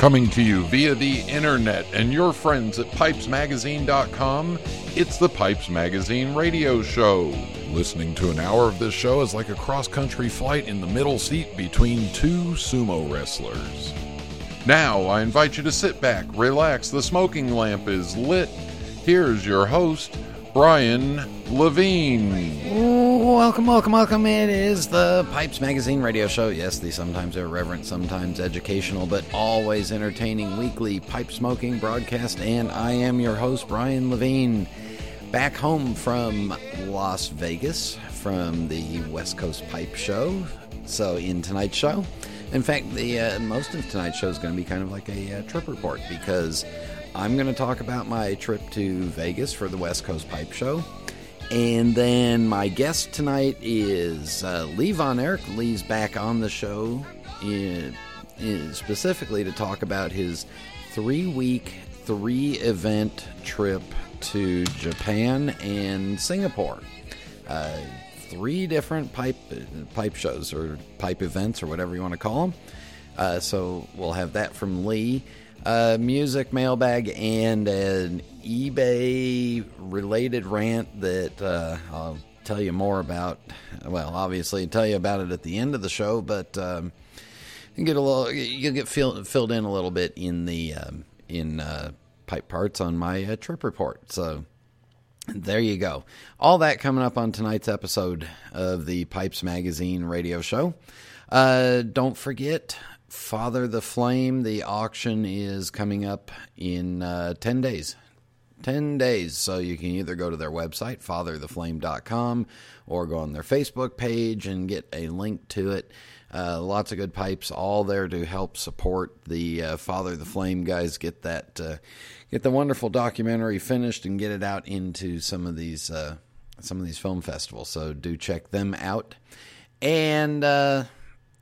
Coming to you via the internet and your friends at pipesmagazine.com, it's the Pipes Magazine radio show. Listening to an hour of this show is like a cross country flight in the middle seat between two sumo wrestlers. Now, I invite you to sit back, relax, the smoking lamp is lit. Here's your host, Brian Levine. Welcome, welcome, welcome. It is the Pipes Magazine radio show. Yes, the sometimes irreverent, sometimes educational, but always entertaining weekly pipe smoking broadcast. And I am your host, Brian Levine, back home from Las Vegas from the West Coast Pipe Show. So, in tonight's show, in fact, the uh, most of tonight's show is going to be kind of like a uh, trip report because I'm going to talk about my trip to Vegas for the West Coast Pipe Show. And then my guest tonight is uh, Lee Von Erck. Lee's back on the show in, in specifically to talk about his three week, three event trip to Japan and Singapore. Uh, three different pipe pipe shows or pipe events or whatever you want to call them. Uh, so we'll have that from Lee uh, music mailbag and an eBay related rant that uh, I'll tell you more about. Well, obviously, I'll tell you about it at the end of the show, but um, get a little, you'll get fill, filled in a little bit in the um, in uh, pipe parts on my uh, trip report. So there you go. All that coming up on tonight's episode of the Pipes Magazine radio show. Uh, don't forget, Father the Flame, the auction is coming up in uh, 10 days. 10 days. So you can either go to their website, fathertheflame.com, or go on their Facebook page and get a link to it. Uh, lots of good pipes, all there to help support the uh, Father the Flame guys. Get that, uh, get the wonderful documentary finished and get it out into some of these, uh, some of these film festivals. So do check them out. And uh,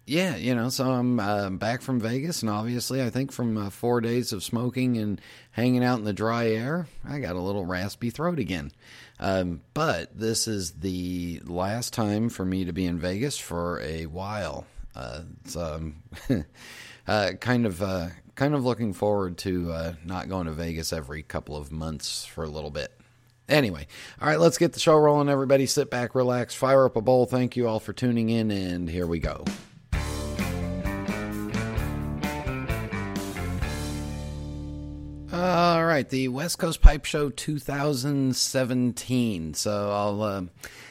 yeah, you know, so I'm uh, back from Vegas, and obviously, I think from uh, four days of smoking and hanging out in the dry air, I got a little raspy throat again. Um, but this is the last time for me to be in Vegas for a while. Uh, so I'm uh, kind of uh, kind of looking forward to uh, not going to Vegas every couple of months for a little bit. Anyway, all right, let's get the show rolling. Everybody, sit back, relax, fire up a bowl. Thank you all for tuning in, and here we go. All right, the West Coast Pipe Show 2017. So I'll uh,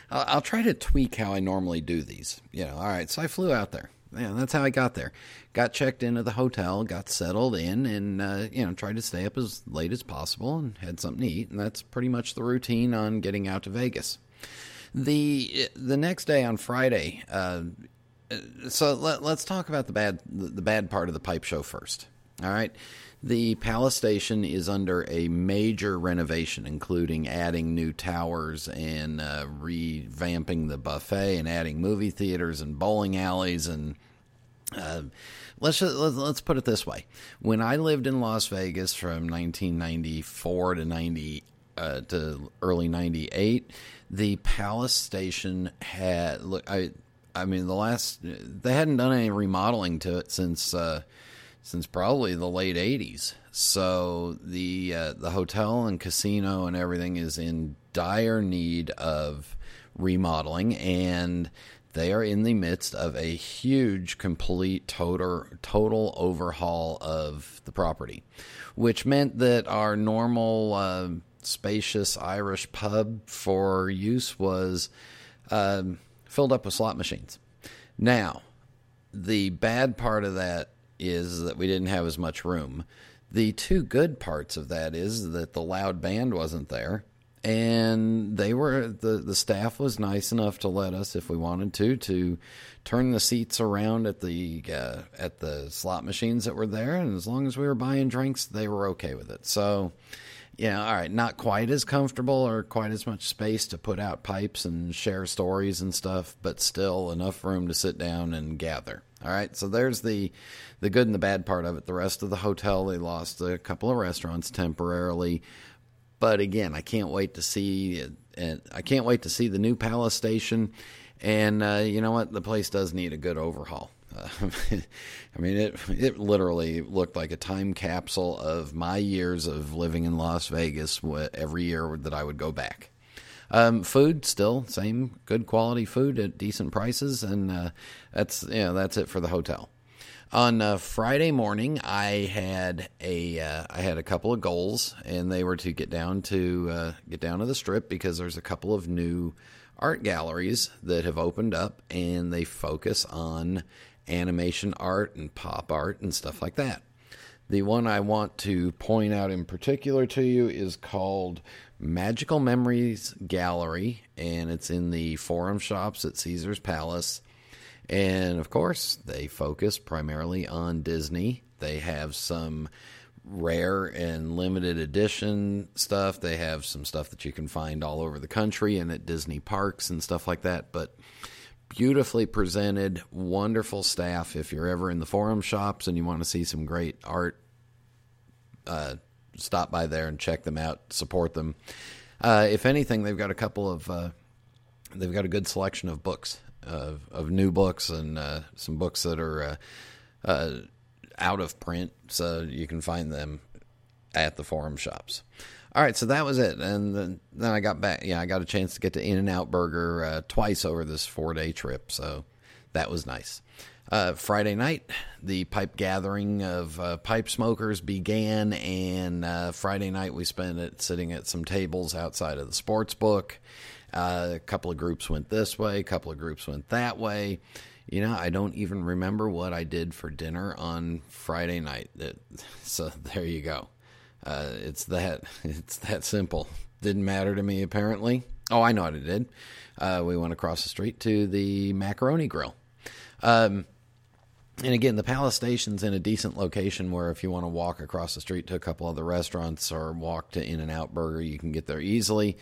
I'll try to tweak how I normally do these. You know, all right. So I flew out there. Yeah, that's how I got there. Got checked into the hotel, got settled in, and uh, you know tried to stay up as late as possible and had something to eat. And that's pretty much the routine on getting out to Vegas. The the next day on Friday. Uh, so let, us talk about the bad the bad part of the pipe show first. All right. The Palace Station is under a major renovation, including adding new towers and uh, revamping the buffet and adding movie theaters and bowling alleys and. Uh, let's just, let's put it this way: when I lived in Las Vegas from 1994 to 90 uh, to early 98, the Palace Station had look. I I mean, the last they hadn't done any remodeling to it since uh, since probably the late 80s. So the uh, the hotel and casino and everything is in dire need of remodeling and they are in the midst of a huge complete total total overhaul of the property which meant that our normal uh, spacious Irish pub for use was um, filled up with slot machines. Now, the bad part of that is that we didn't have as much room. The two good parts of that is that the loud band wasn't there, and they were the the staff was nice enough to let us, if we wanted to, to turn the seats around at the uh, at the slot machines that were there, and as long as we were buying drinks, they were okay with it. So. Yeah, all right, not quite as comfortable or quite as much space to put out pipes and share stories and stuff, but still enough room to sit down and gather. All right, so there's the the good and the bad part of it. The rest of the hotel, they lost a couple of restaurants temporarily, but again, I can't wait to see it, and I can't wait to see the new Palace Station. And uh, you know what? The place does need a good overhaul. Uh, I mean, it it literally looked like a time capsule of my years of living in Las Vegas. Every year that I would go back. Um, food still same good quality food at decent prices, and uh, that's you know that's it for the hotel. On uh, Friday morning, I had a uh, I had a couple of goals, and they were to get down to uh, get down to the strip because there's a couple of new art galleries that have opened up, and they focus on animation art and pop art and stuff like that. The one I want to point out in particular to you is called Magical Memories Gallery, and it's in the Forum Shops at Caesar's Palace. And of course, they focus primarily on Disney. They have some rare and limited edition stuff. They have some stuff that you can find all over the country and at Disney parks and stuff like that. But beautifully presented, wonderful staff. If you're ever in the forum shops and you want to see some great art, uh, stop by there and check them out, support them. Uh, if anything, they've got a couple of, uh, they've got a good selection of books, of, of new books and uh, some books that are uh, uh, out of print, so you can find them at the forum shops. All right, so that was it, and then, then I got back. Yeah, I got a chance to get to In and Out Burger uh, twice over this four day trip, so that was nice. Uh, Friday night, the pipe gathering of uh, pipe smokers began, and uh, Friday night we spent it sitting at some tables outside of the sports book. Uh, a couple of groups went this way, a couple of groups went that way. You know, I don't even remember what I did for dinner on Friday night. So there you go. Uh, it's that it's that simple. Didn't matter to me apparently. Oh, I know what I did. Uh, we went across the street to the Macaroni Grill. Um, and again, the Palace Station's in a decent location where if you want to walk across the street to a couple other restaurants or walk to In and Out Burger, you can get there easily.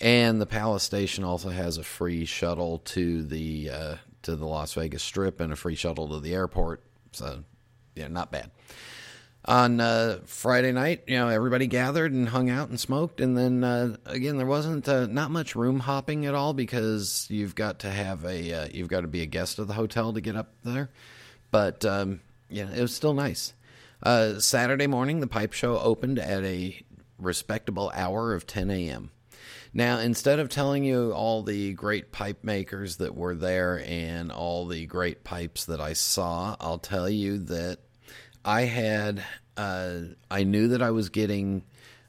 And the Palace Station also has a free shuttle to the uh, to the Las Vegas Strip and a free shuttle to the airport. So, yeah, not bad. On uh, Friday night, you know, everybody gathered and hung out and smoked, and then uh, again, there wasn't uh, not much room hopping at all because you've got to have a uh, you've got to be a guest of the hotel to get up there. But um, yeah, it was still nice. Uh, Saturday morning, the pipe show opened at a respectable hour of 10 a.m. Now, instead of telling you all the great pipe makers that were there and all the great pipes that I saw, I'll tell you that I had, uh, I knew that I was getting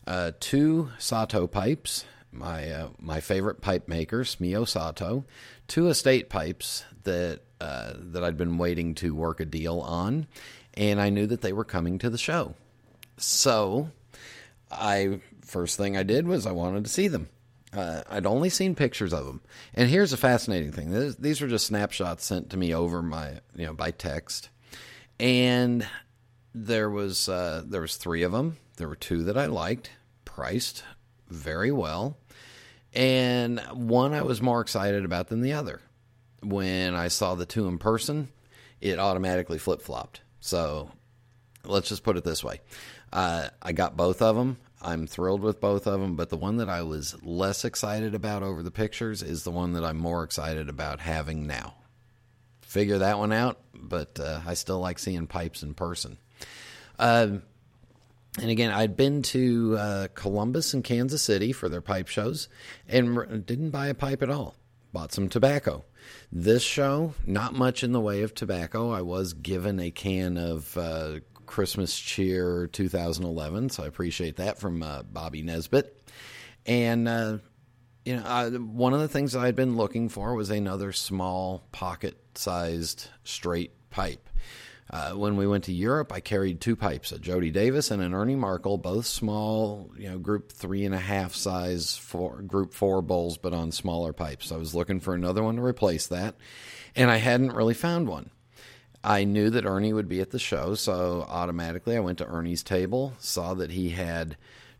uh, two Sato pipes, my uh, my favorite pipe maker, Smio Sato, two estate pipes that uh, that I'd been waiting to work a deal on, and I knew that they were coming to the show. So, I first thing I did was I wanted to see them. Uh, I'd only seen pictures of them, and here's a fascinating thing: this, these were just snapshots sent to me over my, you know, by text, and there was uh, there was three of them. There were two that I liked, priced very well, and one I was more excited about than the other when I saw the two in person, it automatically flip flopped. So let's just put it this way uh, I got both of them. I'm thrilled with both of them, but the one that I was less excited about over the pictures is the one that I'm more excited about having now. Figure that one out, but uh, I still like seeing pipes in person. Um, and again, I'd been to uh, Columbus and Kansas City for their pipe shows and didn't buy a pipe at all. Bought some tobacco. This show, not much in the way of tobacco. I was given a can of uh, Christmas Cheer 2011, so I appreciate that from uh, Bobby Nesbitt. And, uh, you know, I, one of the things I'd been looking for was another small pocket sized straight pipe. Uh, when we went to Europe, I carried two pipes, a Jody Davis and an Ernie Markle, both small, you know, group three and a half size, four, group four bowls, but on smaller pipes. I was looking for another one to replace that, and I hadn't really found one. I knew that Ernie would be at the show, so automatically I went to Ernie's table, saw that he had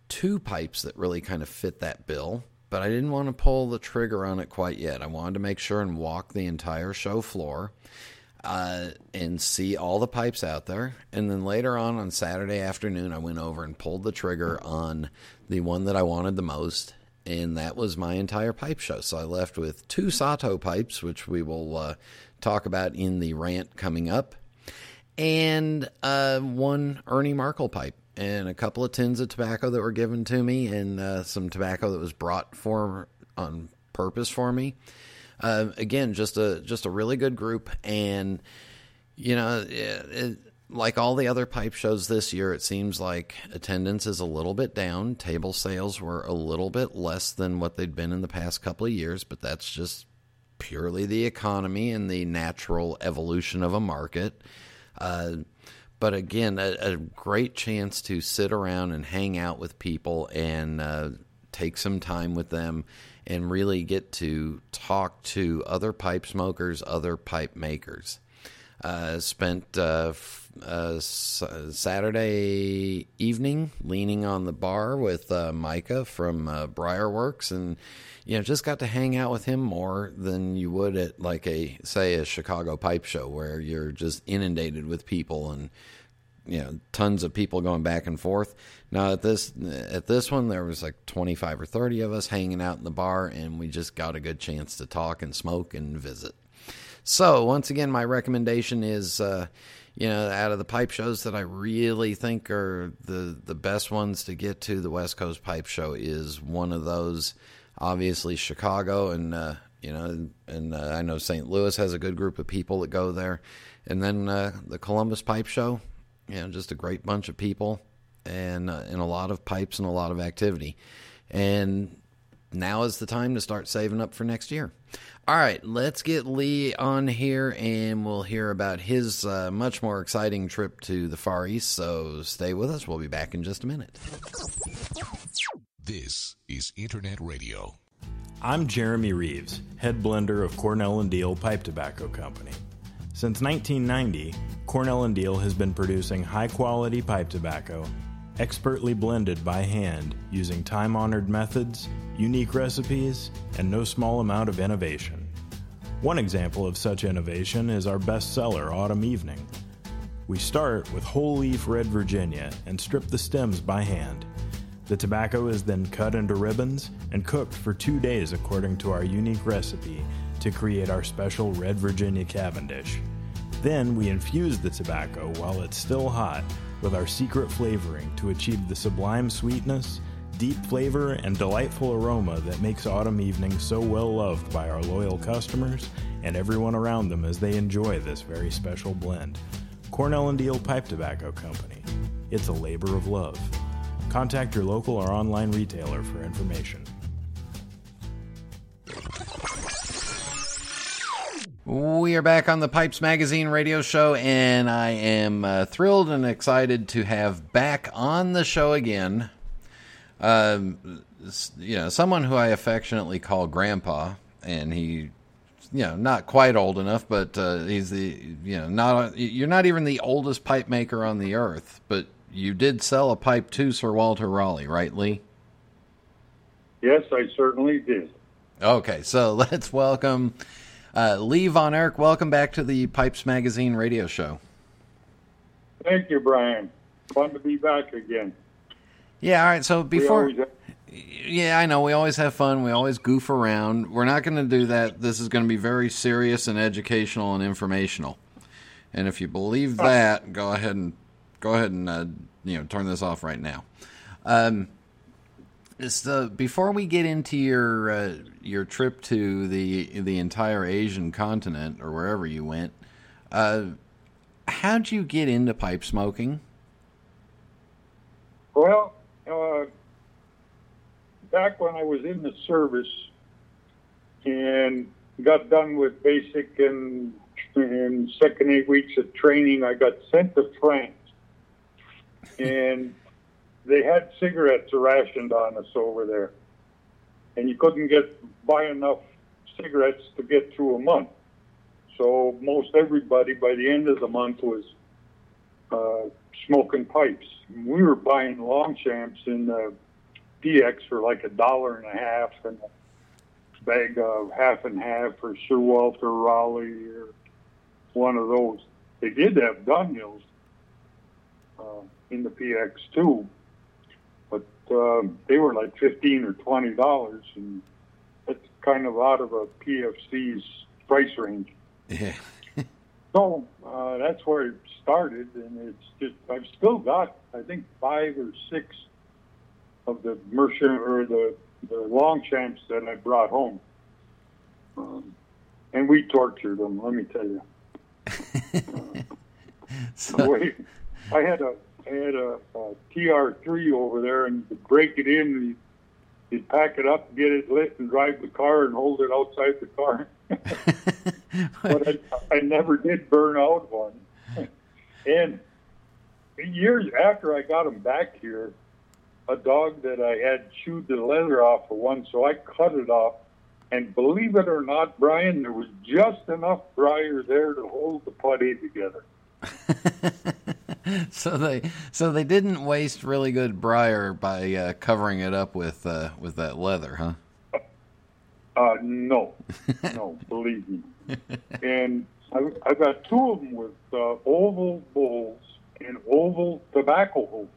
two pipes that really kind of fit that bill, but I didn't want to pull the trigger on it quite yet. I wanted to make sure and walk the entire show floor uh, and see all the pipes out there. And then later on on Saturday afternoon, I went over and pulled the trigger on the one that I wanted the most. And that was my entire pipe show. So I left with two Sato pipes, which we will uh, talk about in the rant coming up, and uh, one Ernie Markle pipe and a couple of tins of tobacco that were given to me, and uh, some tobacco that was brought for on purpose for me. Uh, again, just a just a really good group, and you know, it, it, like all the other pipe shows this year, it seems like attendance is a little bit down. Table sales were a little bit less than what they'd been in the past couple of years, but that's just purely the economy and the natural evolution of a market. Uh, but again, a, a, great chance to sit around and hang out with people and uh, take some time with them and really get to talk to other pipe smokers, other pipe makers. Uh, spent uh, f- uh, s- Saturday evening leaning on the bar with uh, Micah from uh, Briarworks, and you know just got to hang out with him more than you would at like a say a Chicago pipe show where you're just inundated with people and you know tons of people going back and forth. Now at this at this one there was like 25 or 30 of us hanging out in the bar and we just got a good chance to talk and smoke and visit. So once again, my recommendation is, uh, you know, out of the pipe shows that I really think are the the best ones to get to, the West Coast Pipe Show is one of those. Obviously, Chicago and uh, you know, and uh, I know St. Louis has a good group of people that go there, and then uh, the Columbus Pipe Show, you know, just a great bunch of people and uh, and a lot of pipes and a lot of activity, and now is the time to start saving up for next year. All right, let's get Lee on here and we'll hear about his uh, much more exciting trip to the Far East. So stay with us. We'll be back in just a minute. This is Internet Radio. I'm Jeremy Reeves, head blender of Cornell and Diehl Pipe Tobacco Company. Since 1990, Cornell and Diehl has been producing high quality pipe tobacco, expertly blended by hand using time honored methods, unique recipes, and no small amount of innovation. One example of such innovation is our bestseller, Autumn Evening. We start with whole leaf red Virginia and strip the stems by hand. The tobacco is then cut into ribbons and cooked for two days according to our unique recipe to create our special red Virginia Cavendish. Then we infuse the tobacco while it's still hot with our secret flavoring to achieve the sublime sweetness, deep flavor, and delightful aroma that makes Autumn evenings so well loved by our loyal customers and everyone around them as they enjoy this very special blend. Cornell and Diehl Pipe Tobacco Company. It's a labor of love. Contact your local or online retailer for information. We are back on the Pipes Magazine radio show, and I am uh, thrilled and excited to have back on the show again. Um, you know, someone who I affectionately call Grandpa, and he, you know, not quite old enough, but uh, he's the, you know, not you're not even the oldest pipe maker on the earth, but you did sell a pipe to Sir Walter Raleigh, right, Lee? Yes, I certainly did. Okay, so let's welcome uh, Lee Von Erck. Welcome back to the Pipes Magazine radio show. Thank you, Brian. Fun to be back again. Yeah, all right. So before, yeah, I know we always have fun. We always goof around. We're not going to do that. This is going to be very serious and educational and informational. And if you believe that, go ahead and go ahead and uh, you know turn this off right now. Um, it's the before we get into your uh, your trip to the the entire Asian continent or wherever you went, uh, how'd you get into pipe smoking? Well, uh, back when I was in the service and got done with basic and, and second eight weeks of training, I got sent to France. And they had cigarettes rationed on us over there. And you couldn't get buy enough cigarettes to get through a month. So most everybody by the end of the month was uh, smoking pipes. We were buying Longchamps in the PX for like a dollar and a half and a bag of half and half for Sir Walter Raleigh or one of those. They did have Dunhills uh, in the PX too, um, they were like fifteen or twenty dollars, and that's kind of out of a PFC's price range. Yeah. So uh, that's where it started, and it's just I've still got I think five or six of the Mercer or the the Longchamps that I brought home, um, and we tortured them. Let me tell you. So, Wait, I had a had a, a TR3 over there, and to break it in, you you'd pack it up, get it lit, and drive the car and hold it outside the car. but I, I never did burn out one. and years after I got him back here, a dog that I had chewed the leather off of one, so I cut it off. And believe it or not, Brian, there was just enough briar there to hold the putty together. so they so they didn't waste really good briar by uh, covering it up with uh, with that leather, huh? Uh, no, no, believe me. And I, I got two of them with uh, oval bowls and oval tobacco holes.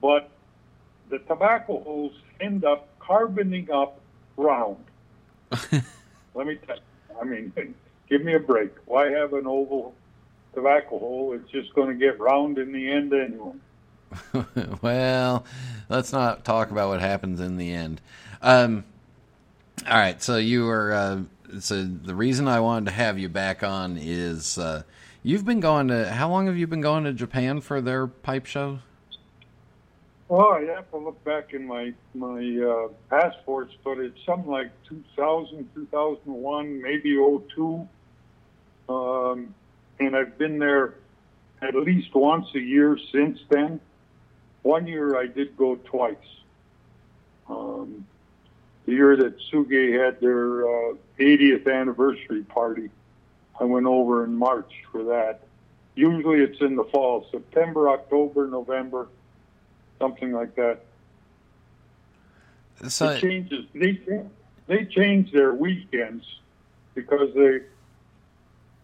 But the tobacco holes end up carboning up round. Let me tell you, I mean, give me a break. Why have an oval tobacco hole? It's just going to get round in the end anyway. well, let's not talk about what happens in the end. Um, all right, so you were. Uh, so the reason I wanted to have you back on is uh, you've been going to. How long have you been going to Japan for their pipe show? Well, I have to look back in my my uh, passports, but it's something like 2000, 2001, maybe 02. Um, and I've been there at least once a year since then. One year I did go twice. Um, the year that Tsuge had their uh, 80th anniversary party, I went over in March for that. Usually it's in the fall, September, October, November something like that. So it changes. They they change their weekends because they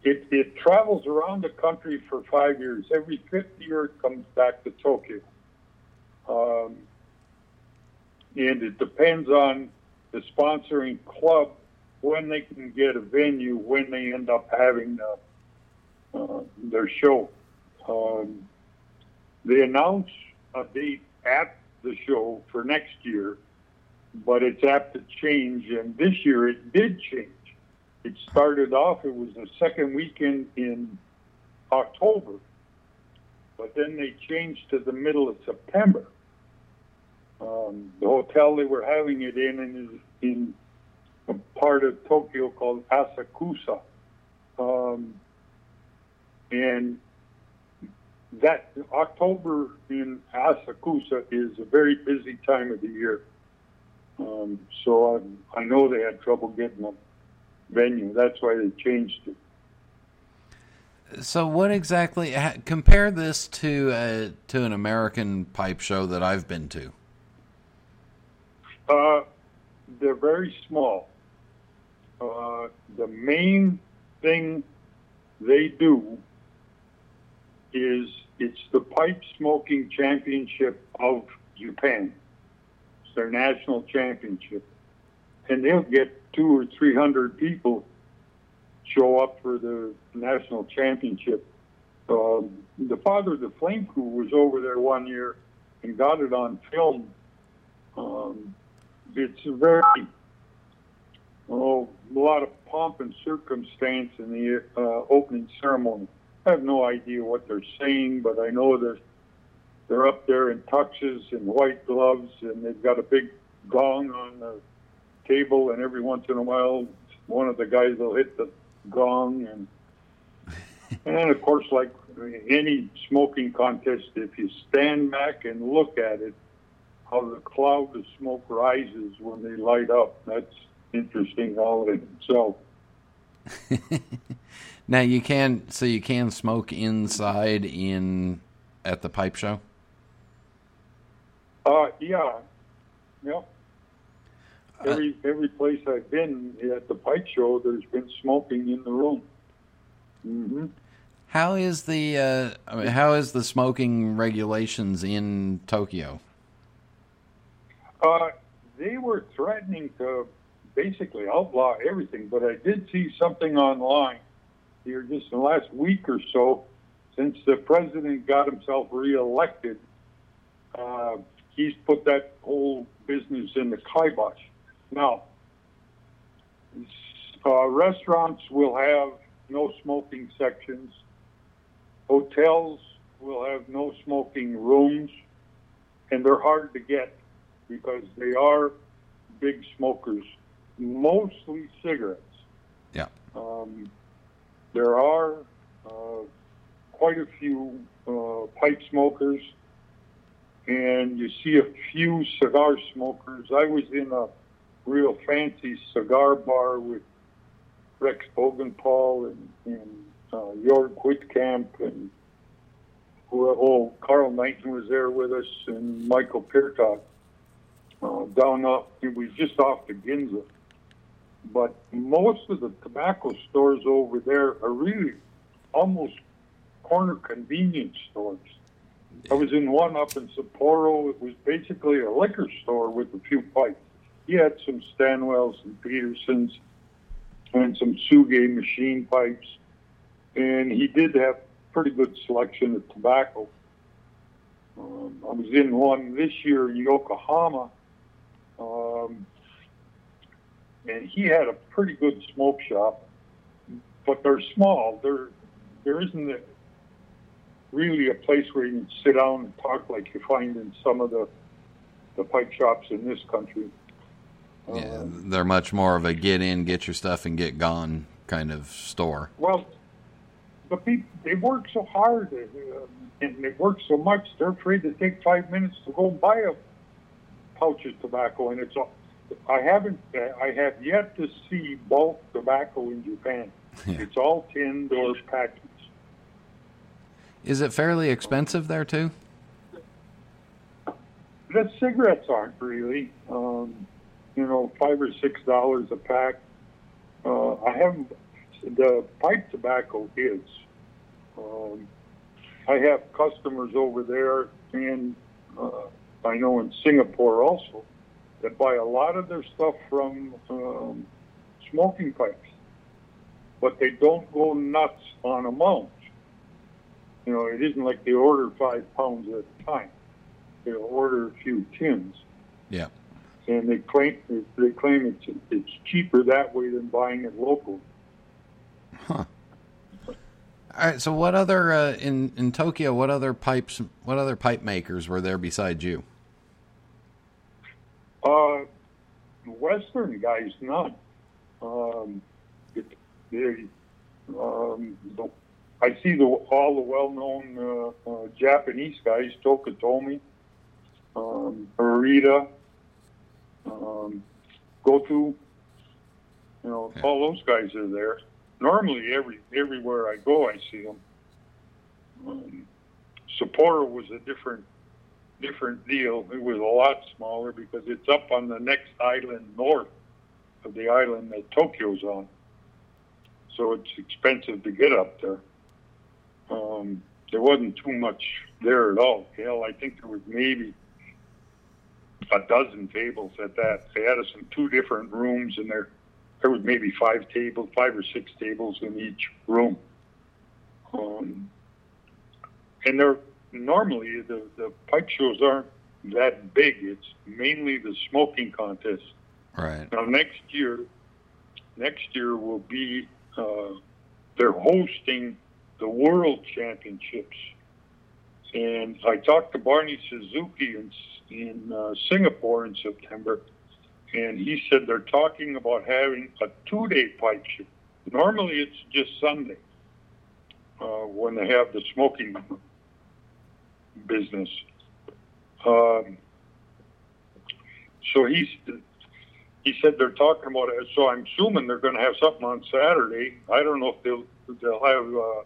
it it travels around the country for five years. Every fifth year, it comes back to Tokyo. Um, and it depends on the sponsoring club when they can get a venue when they end up having uh, uh, their show. Um, they announce a date at the show for next year, but it's apt to change. And this year it did change. It started off, it was the second weekend in October, but then they changed to the middle of September. Um, the hotel they were having it in is in a part of Tokyo called Asakusa. Um, and that October in Asakusa is a very busy time of the year. Um, so I, I know they had trouble getting a venue. That's why they changed it. So what exactly? Compare this to uh, to an American pipe show that I've been to. Uh, they're very small. Uh, the main thing they do is it's the pipe smoking championship of Japan. It's their national championship, and they'll get two or three hundred people show up for the national championship. Um, the father of the Flame Crew was over there one year and got it on film. Um, it's very oh, a lot of pomp and circumstance in the uh, opening ceremony. I have no idea what they're saying, but I know that they're up there in tuxes and white gloves, and they've got a big gong on the table, and every once in a while, one of the guys will hit the gong, and and of course, like any smoking contest, if you stand back and look at it, how the cloud of smoke rises when they light up. That's interesting all in itself. Now you can so you can smoke inside in at the pipe show. Uh, yeah, yeah. Every every place I've been at the pipe show, there's been smoking in the room. hmm How is the uh, I mean, how is the smoking regulations in Tokyo? Uh, they were threatening to basically outlaw everything. But I did see something online here just in the last week or so, since the president got himself reelected. Uh, he's put that whole business in the kibosh. Now, uh, restaurants will have no smoking sections. Hotels will have no smoking rooms, and they're hard to get because they are big smokers, mostly cigarettes. Yeah. Um, there are uh, quite a few uh, pipe smokers, and you see a few cigar smokers. I was in a real fancy cigar bar with Rex Boggenpaul and, and uh, Jörg Wittkamp and oh, Carl Knighton was there with us and Michael Piertot uh, down up. It was just off the Ginza. But most of the tobacco stores over there are really almost corner convenience stores. I was in one up in Sapporo. It was basically a liquor store with a few pipes. He had some Stanwells and Petersons and some Tsuge machine pipes. And he did have pretty good selection of tobacco. Um, I was in one this year in Yokohama, um, and he had a pretty good smoke shop, but they're small. There, there isn't a, really a place where you can sit down and talk like you find in some of the the pipe shops in this country. Yeah, um, they're much more of a get in, get your stuff, and get gone kind of store. Well, the people they work so hard uh, and they work so much. They're afraid to take five minutes to go buy a pouch of tobacco, and it's. I haven't. I have yet to see bulk tobacco in Japan. Yeah. It's all tinned or packaged. Is it fairly expensive there too? The cigarettes aren't really. Um, you know, five or six dollars a pack. Uh, I haven't. The pipe tobacco is. Um, I have customers over there, and uh, I know in Singapore also, that buy a lot of their stuff from um, smoking pipes, but they don't go nuts on amounts. You know, it isn't like they order five pounds at a time. They'll order a few tins. Yeah. And they claim they claim it's it's cheaper that way than buying it locally. Huh. All right. So, what other uh, in in Tokyo? What other pipes? What other pipe makers were there besides you? Uh, Western guys, none. Um, they, um, I see the, all the well-known uh, uh, Japanese guys, Tokutomi, um, Arita, um, Goto. You know, yeah. all those guys are there. Normally, every everywhere I go, I see them. Um, Sapporo was a different different deal. It was a lot smaller because it's up on the next island north of the island that Tokyo's on. So it's expensive to get up there. Um, there wasn't too much there at all. Hell, I think there was maybe a dozen tables at that. They had us in two different rooms, and there there was maybe five tables, five or six tables in each room. Um, and there normally the the pipe shows aren't that big. It's mainly the smoking contest. Right. Now next year, next year will be uh, they're hosting the World Championships. And I talked to Barney Suzuki in, in uh, Singapore in September, and he said they're talking about having a two day pipe show. Normally it's just Sunday uh, when they have the smoking business. Um, so he's he said they're talking about it. So I'm assuming they're going to have something on Saturday. I don't know if they'll they'll have uh,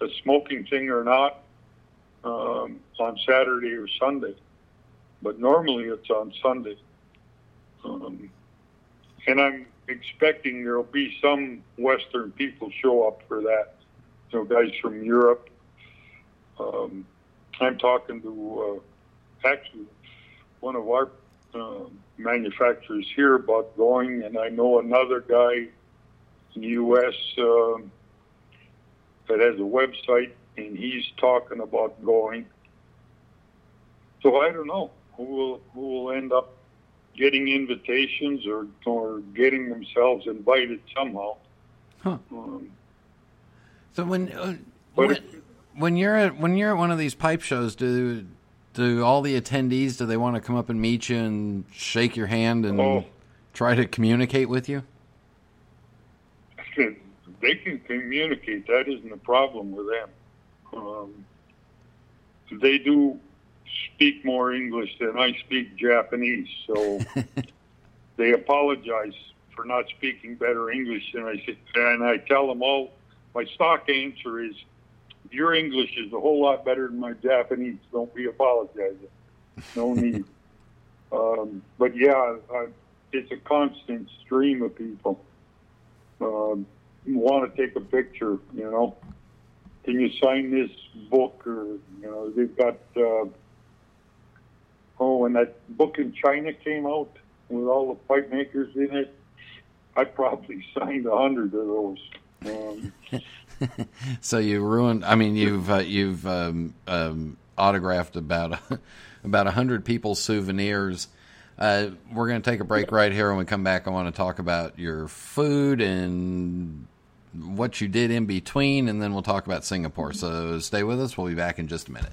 the smoking thing or not um, on Saturday or Sunday, but normally it's on Sunday. Um, and I'm expecting there'll be some Western people show up for that. You know, guys from Europe. Um, I'm talking to uh, actually one of our uh, manufacturers here about going, and I know another guy in the U.S. Um, that has a website, and he's talking about going. So I don't know who will who will end up getting invitations or or getting themselves invited somehow. Huh. Um, So when uh, when, when you're at when you're at one of these pipe shows, do do all the attendees do they want to come up and meet you and shake your hand and Oh. try to communicate with you? they can communicate. That isn't a problem with them. Um, they do speak more English than I speak Japanese, so they apologize for not speaking better English than I say. And I tell them all. My stock answer is, "Your English is a whole lot better than my Japanese. Don't be apologizing. No need." um, but yeah, I, it's a constant stream of people. Um, want to take a picture, you know. Can you sign this book? Or, you know, they've got, uh, oh, when that book in China came out with all the pipe makers in it, I probably signed a hundred of those. Um, So you ruined. I mean, you've uh, you've um, um, autographed about about a hundred people's souvenirs. Uh, we're going to take a break right here. When we come back, I want to talk about your food and what you did in between, and then we'll talk about Singapore. So stay with us. We'll be back in just a minute.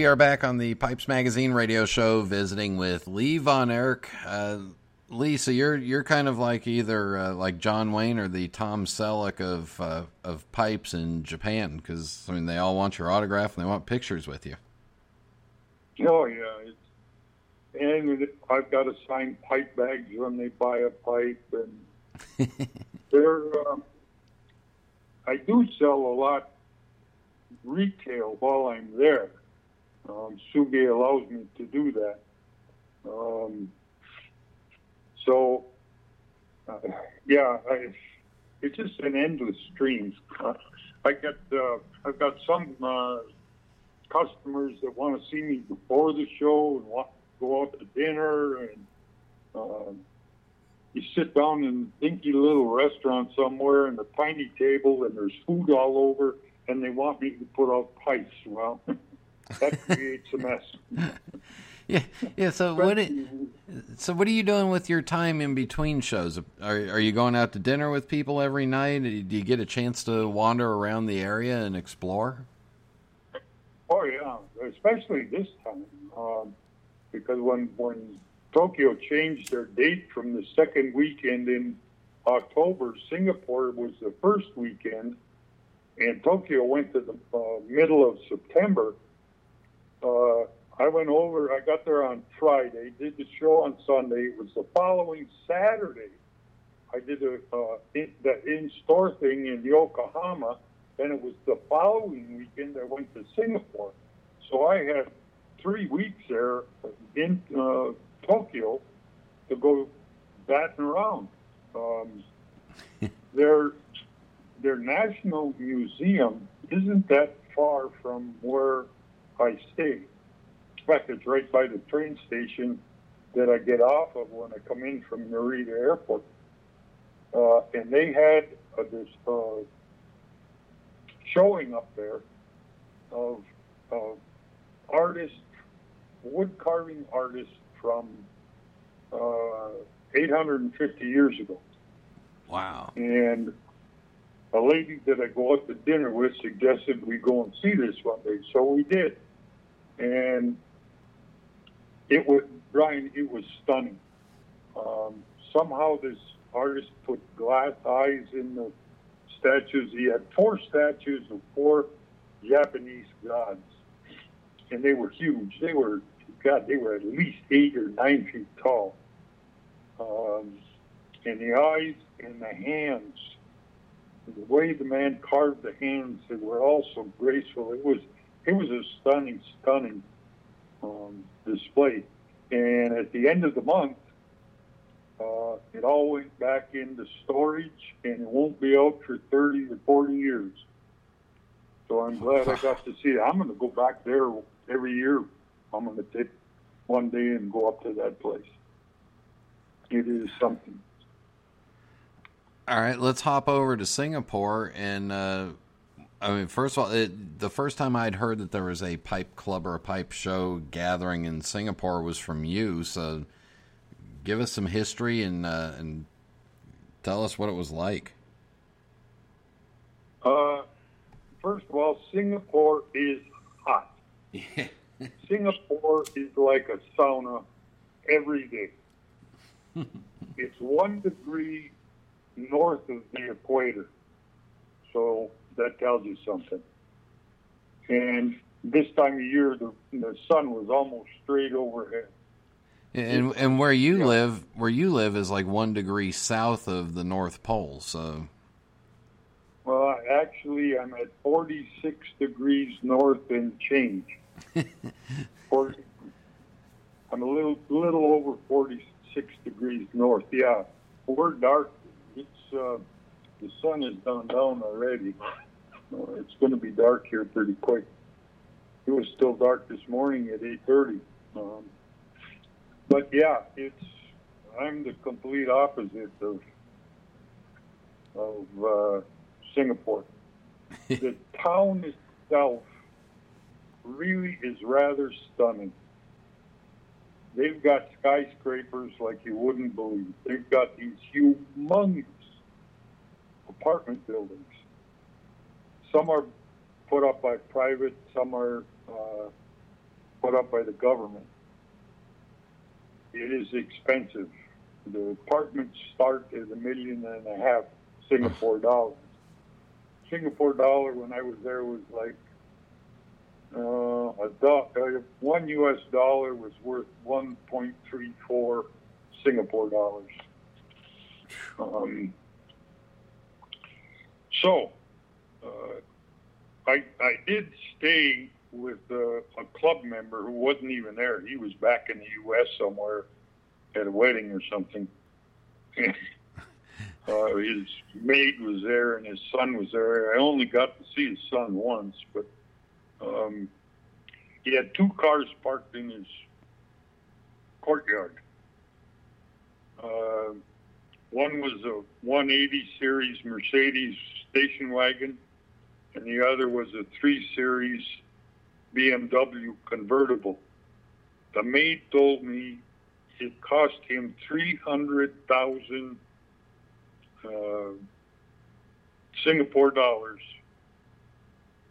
We are back on the Pipes Magazine radio show, visiting with Lee Von Erck. Uh, Lee, so you're you're kind of like either uh, like John Wayne or the Tom Selleck of uh, of pipes in Japan, because I mean they all want your autograph and they want pictures with you. oh yeah, it's, and I've got to sign pipe bags when they buy a pipe, and they're. Um, I do sell a lot retail while I'm there. Um, Tsuge allows me to do that. Um, so, uh, yeah, I, it's just an endless stream. Uh, I get, uh, I've got some uh, customers that want to see me before the show and want to go out to dinner, and um, you sit down in a dinky little restaurant somewhere and a tiny table, and there's food all over, and they want me to put out pipes. Well, that creates a mess. Yeah, yeah. So what? It, so what are you doing with your time in between shows? Are are you going out to dinner with people every night? Do you get a chance to wander around the area and explore? Oh yeah, especially this time, um, because when when Tokyo changed their date from the second weekend in October, Singapore was the first weekend, and Tokyo went to the uh, middle of September. Uh, I went over. I got there on Friday. Did the show on Sunday. It was the following Saturday. I did a uh, in, the in-store thing in Yokohama. Then it was the following weekend I went to Singapore. So I had three weeks there in uh, Tokyo to go batting around. Um, their their national museum isn't that far from where I stay. In fact, it's right by the train station that I get off of when I come in from Narita Airport. uh, and they had uh, this uh, showing up there of, of artists, wood carving artists from uh, 850 years ago. Wow. And a lady that I go out to dinner with suggested we go and see this one day, so we did. And it was Brian. It was stunning. Um, somehow this artist put glass eyes in the statues. He had four statues of four Japanese gods, and they were huge. They were God. They were at least eight or nine feet tall. Um, and the eyes and the hands, the way the man carved the hands, they were also graceful. It was it was a stunning, stunning um, display. And at the end of the month, uh, it all went back into storage, and it won't be out for 30 to 40 years. So I'm glad I got to see it. I'm going to go back there every year. I'm going to take one day and go up to that place. It is something. All right, let's hop over to Singapore. And uh, I mean, first of all, it, the first time I'd heard that there was a pipe club or a pipe show gathering in Singapore was from you. So, give us some history and uh, and tell us what it was like. Uh, first of all, Singapore is hot. Yeah. Singapore is like a sauna every day. it's one degree north of the equator. So that tells you something. And this time of year, the, the sun was almost straight overhead. And and where you live, where you live is like one degree south of the North Pole. So Well, actually, I'm at 46 degrees north and change. 40, I'm a little little over 46 degrees north. Yeah, we're dark. It's uh, the sun has gone down already. It's going to be dark here pretty quick. It was still dark this morning at 8:30. Um, but yeah, it's I'm the complete opposite of of uh, Singapore. the town itself really is rather stunning. They've got skyscrapers like you wouldn't believe. They've got these humongous apartment buildings. Some are put up by private, some are uh, put up by the government. It is expensive. The apartments start at a million and a half Singapore dollars. Singapore dollar when I was there was like uh, a do- uh, one U.S. dollar was worth 1.34 Singapore dollars. Um, so, I I did stay with uh, a club member who wasn't even there. He was back in the U.S. somewhere at a wedding or something. uh, his maid was there and his son was there. I only got to see his son once, but um, he had two cars parked in his courtyard. Uh, one was a 180 series Mercedes station wagon, and the other was a 3 series BMW convertible. The maid told me it cost him 300,000 uh, Singapore dollars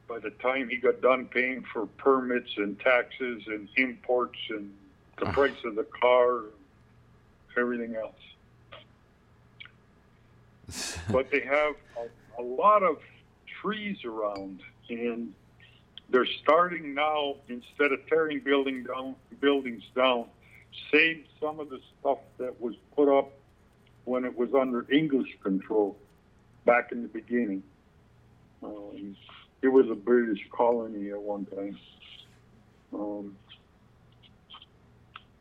by the time he got done paying for permits and taxes and imports and the price of the car, and everything else. but they have a, a lot of trees around, and they're starting now instead of tearing building down buildings down, save some of the stuff that was put up when it was under English control back in the beginning. Um, it was a British colony at one time. Um,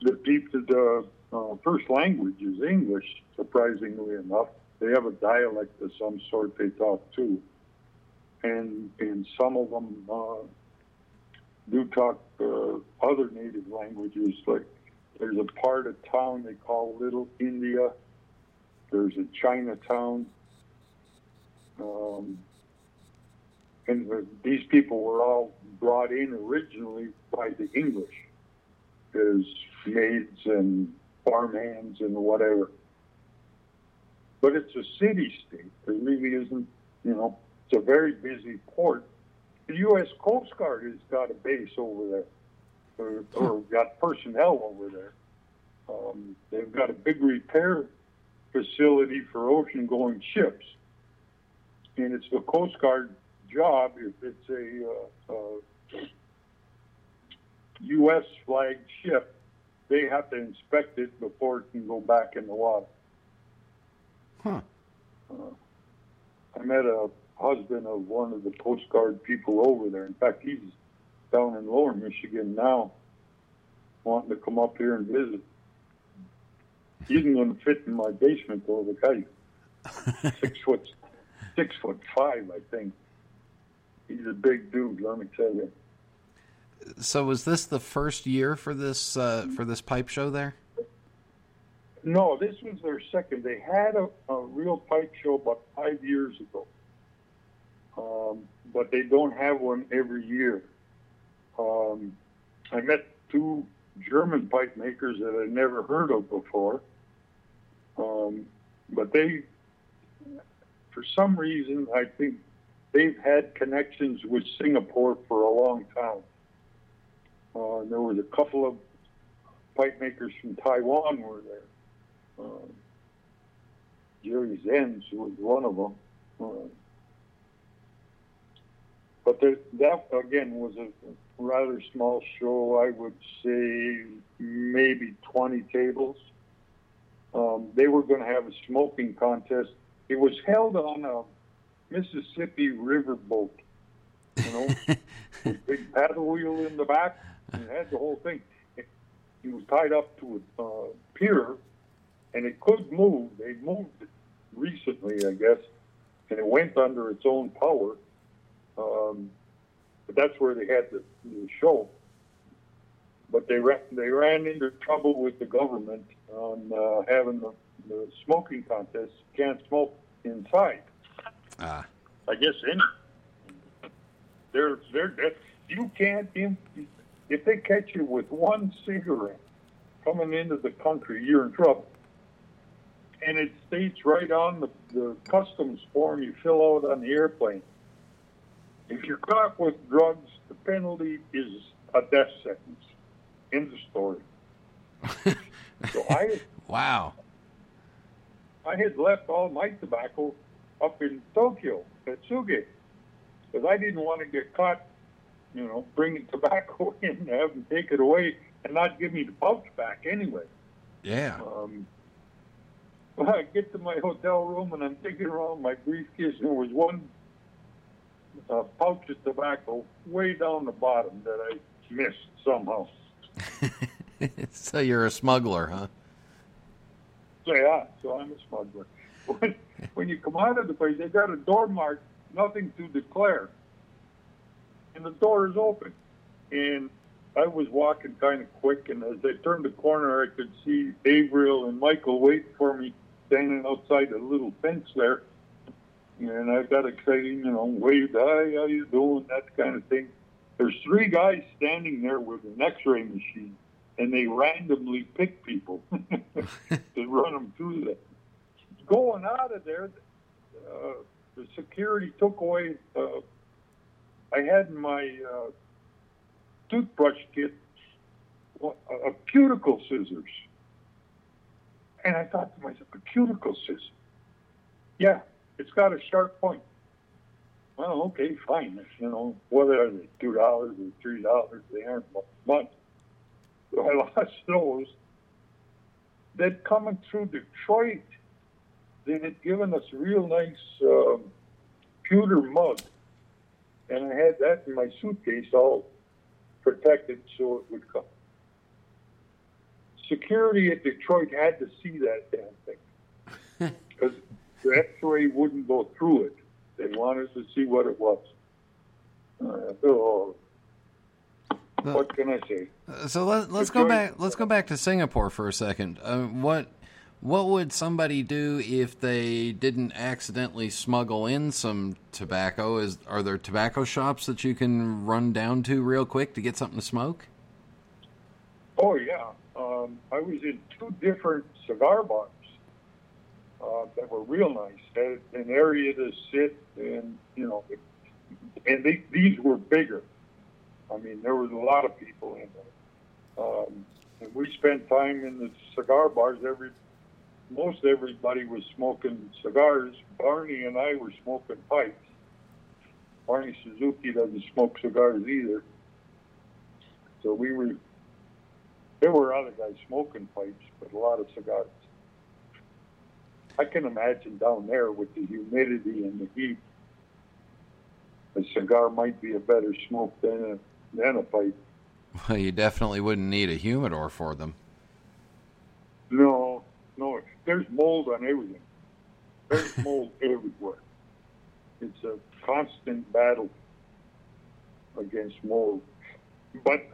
the people, the uh, first language is English, surprisingly enough. They have a dialect of some sort they talk too. And, and some of them uh, do talk uh, other native languages. Like there's a part of town they call Little India, There's a Chinatown. Um, and these people were all brought in originally by the English as maids and farmhands and whatever. But it's a city state. There really isn't, you know, it's a very busy port. The U.S. Coast Guard has got a base over there, or, or got personnel over there. Um, they've got a big repair facility for ocean-going ships, and it's the Coast Guard job if it's a, uh, uh, U.S. flagged ship. They have to inspect it before it can go back in the water. Huh. Uh, I met a husband of one of the Coast Guard people over there. In fact, he's down in Lower Michigan now, wanting to come up here and visit. He isn't going to fit in my basement though. The guy, six foot, six foot five, I think. He's a big dude. Let me tell you. So was this the first year for this uh, for this pipe show there? No, this was their second. They had a, a real pipe show about five years ago, um, but they don't have one every year. Um, I met two German pipe makers that I'd never heard of before, um, but they, for some reason, I think they've had connections with Singapore for a long time. Uh, there was a couple of pipe makers from Taiwan were there. Uh, Jerry Zenz was one of them. Uh, but there, that again was a rather small show. I would say maybe 20 tables. Um, they were going to have a smoking contest. It was held on a Mississippi river boat, you know, with big paddle wheel in the back, and it had the whole thing. It, it was tied up to a uh, pier, and it could move. They moved it recently, I guess, and it went under its own power. Um, but that's where they had the, the show. But they ran, they ran into trouble with the government on uh, having the, the smoking contest. You can't smoke inside. Ah. I guess any. They're they're you can't in, if they catch you with one cigarette coming into the country, you're in trouble. And it states right on the, the customs form you fill out on the airplane. If you're caught with drugs, the penalty is a death sentence. End of story. so I wow. I had left all my tobacco up in Tokyo at Tsuge because I didn't want to get caught, you know, bringing tobacco in and have them take it away and not give me the pouch back anyway. Yeah. Um, well, I get to my hotel room and I'm digging around my briefcase and there was one uh, pouch of tobacco way down the bottom that I missed somehow. so you're a smuggler, huh? So yeah, so I'm a smuggler. When, when you come out of the place, they got a door marked "Nothing to declare," and the door is open. And I was walking kind of quick, and as I turned the corner, I could see Averill and Michael waiting for me, standing outside a little fence there. And I've got exciting, you know, waved, hi, how you doing, that kind of thing. There's three guys standing there with an X-ray machine, and they randomly pick people to run them through that. Going out of there, uh, the security took away. Uh, I had my uh, toothbrush kit, a, a cuticle scissors, and I thought to myself, a cuticle scissors. Yeah, it's got a sharp point. Well, okay, fine. You know, whether they two dollars or three dollars, they aren't much. So I lost those. Then coming through Detroit, they had given us real nice um, pewter mug, and I had that in my suitcase all protected so it would come. Security at Detroit had to see that damn thing because the X-ray wouldn't go through it. They wanted to see what it was. Uh, oh, what can I say? Uh, So let, let's go back. Let's go back to Singapore for a second. Uh, what What would somebody do if they didn't accidentally smuggle in some tobacco? Is are there tobacco shops that you can run down to real quick to get something to smoke? Oh yeah, um, I was in two different cigar bars uh, that were real nice. Had an area to sit, and you know, and they, these were bigger. I mean, there was a lot of people in there, um, and we spent time in the cigar bars every most everybody was smoking cigars. Barney and I were smoking pipes. Barney Suzuki doesn't smoke cigars either. So we were, there were other guys smoking pipes, but a lot of cigars. I can imagine down there with the humidity and the heat, a cigar might be a better smoke than a, than a pipe. Well, you definitely wouldn't need a humidor for them. No, no, there's mold on everything. There's mold everywhere. It's a constant battle against mold. But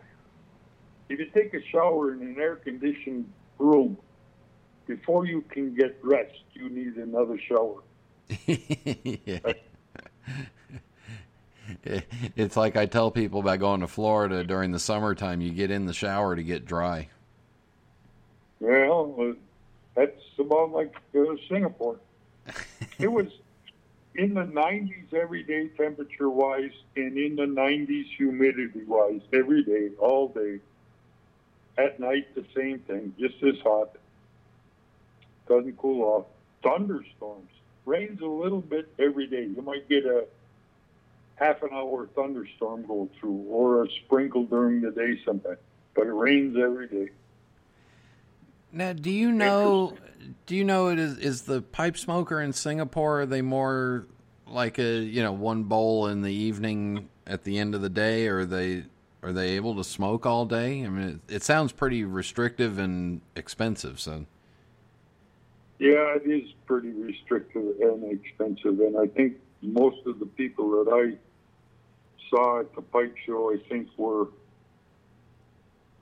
if you take a shower in an air conditioned room, before you can get rest, you need another shower. It's like I tell people about going to Florida during the summertime. You get in the shower to get dry. Well, that's about like uh, Singapore. it was in the 90s every day, temperature wise, and in the 90s humidity wise, every day, all day. At night, the same thing, just as hot. Doesn't cool off. Thunderstorms. Rains a little bit every day. You might get a half an hour thunderstorm go through or a sprinkle during the day sometimes, but it rains every day. Now, do you know? Do you know it is is the pipe smoker in Singapore? Are they more like a you know one bowl in the evening at the end of the day, or are they are they able to smoke all day? I mean, it, it sounds pretty restrictive and expensive. So, yeah, it is pretty restrictive and expensive, and I think most of the people that I saw at the pipe show, I think were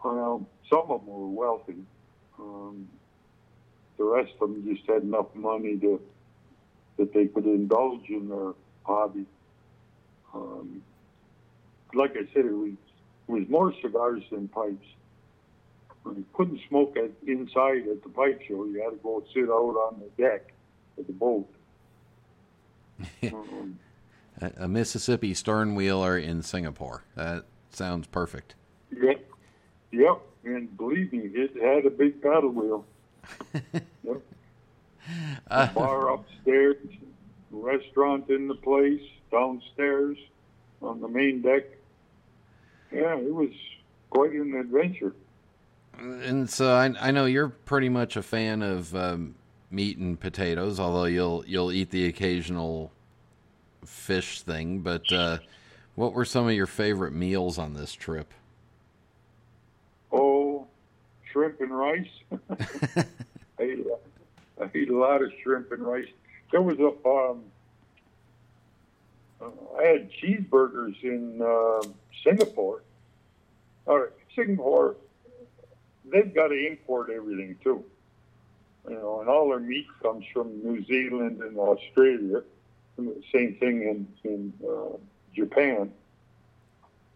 well, some of them were wealthy um, the rest of them just had enough money to that they could indulge in their hobby. Um, like I said, it was it was more cigars than pipes. You couldn't smoke at, inside at the pipe show. You had to go sit out on the deck of the boat. um, a, a Mississippi stern wheeler in Singapore. That sounds perfect. Yep. Yep and believe me, it had a big paddle wheel. yep. Uh, bar upstairs, restaurant in the place, downstairs on the main deck. Yeah, it was quite an adventure. And so I, I know you're pretty much a fan of um, meat and potatoes, although you'll you'll eat the occasional fish thing. But uh, what were some of your favorite meals on this trip? Oh, shrimp and rice. I, ate, I ate a lot of shrimp and rice. There was a um, uh, I had cheeseburgers in uh, Singapore. All right, Singapore, they've got to import everything too. You know, and all their meat comes from New Zealand and Australia. Same thing in in uh, Japan.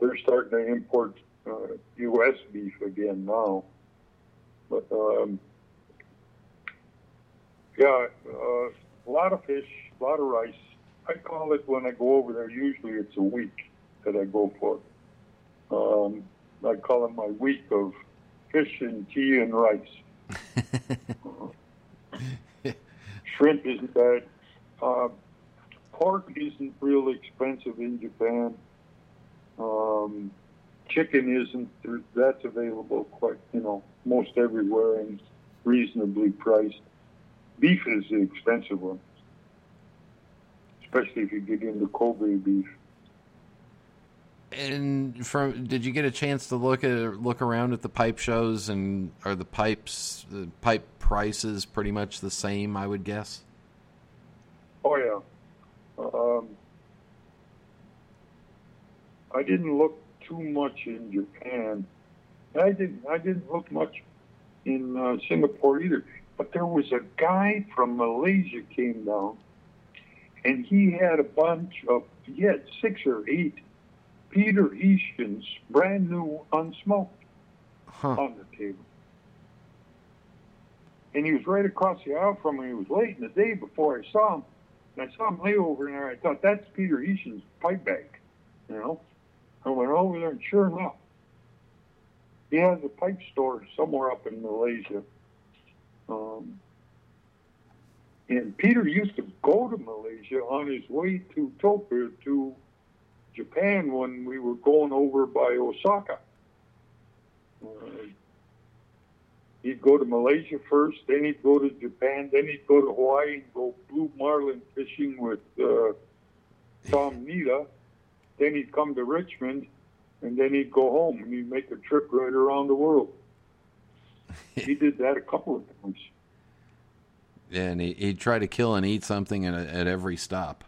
They're starting to import uh, U.S. beef again now. But um, yeah, uh, a lot of fish, a lot of rice. I call it when I go over there. Usually it's a week that I go for. Um, I call it my week of fish and tea and rice. shrimp isn't bad. Uh, pork isn't real expensive in Japan. Um, chicken isn't. That's available quite, you know, most everywhere and reasonably priced. Beef is the expensive one, especially if you get into Kobe beef. And from did you get a chance to look at look around at the pipe shows and are the pipes the pipe prices pretty much the same? I would guess. Oh yeah. Um, I didn't look too much in Japan. I didn't. I didn't look much in uh, Singapore either. But there was a guy from Malaysia came down, and he had a bunch of he had six or eight Peter Eashtons, brand new, unsmoked, Huh. on the table. And he was right across the aisle from me. He was late in the day before I saw him. And I saw him lay over there. I thought, that's Peter Easton's pipe bag. You know? I went over there, and sure enough, he has a pipe store somewhere up in Malaysia. Um, and Peter used to go to Malaysia on his way to Tokyo to Japan when we were going over by Osaka. Uh, he'd go to Malaysia first, then he'd go to Japan, then he'd go to Hawaii and go blue marlin fishing with uh, Tom Nita. Then he'd come to Richmond, and then he'd go home and he'd make a trip right around the world. he did that a couple of times. And he, he'd try to kill and eat something at, at every stop.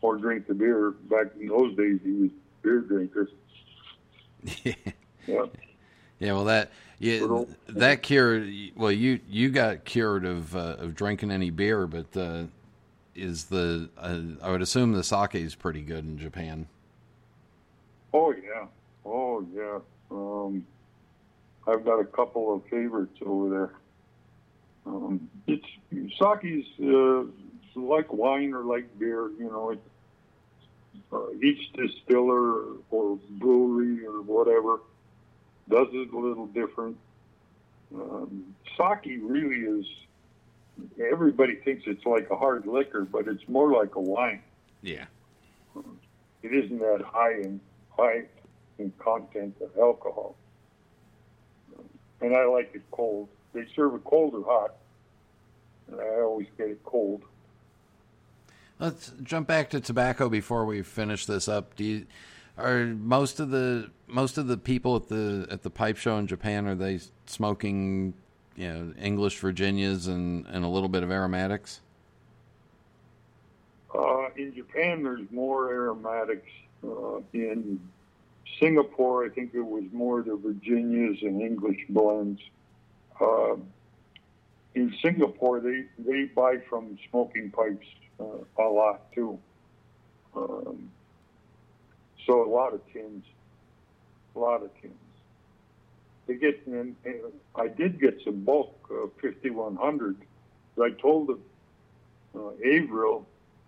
Or drink the beer. Back in those days, he was a beer drinker. yeah. Yeah, well, that yeah, that cured. Well, you you got cured of uh, of drinking any beer, but uh, is the uh, I would assume the sake is pretty good in Japan. Oh yeah. Oh yeah. Um, I've got a couple of favorites over there. Um, it's sake's uh, like wine or like beer. You know, it, uh, each distiller or brewery or whatever does it a little different. Um, sake really is. Everybody thinks it's like a hard liquor, but it's more like a wine. Yeah. It isn't that high in high in content of alcohol. And I like it cold. They serve it cold or hot. And I always get it cold. Let's jump back to tobacco before we finish this up. Do you, are most of the most of the people at the at the pipe show in Japan are they smoking, you know, English Virginias and and a little bit of aromatics? Uh, in Japan, there's more aromatics. Uh, in Singapore, I think it was more the Virginias and English blends. Uh, in Singapore, they, they buy from smoking pipes uh, a lot too. Um, so a lot of tins, a lot of tins. They get, and, and I did get some bulk uh, 5100. I told them, uh, Averill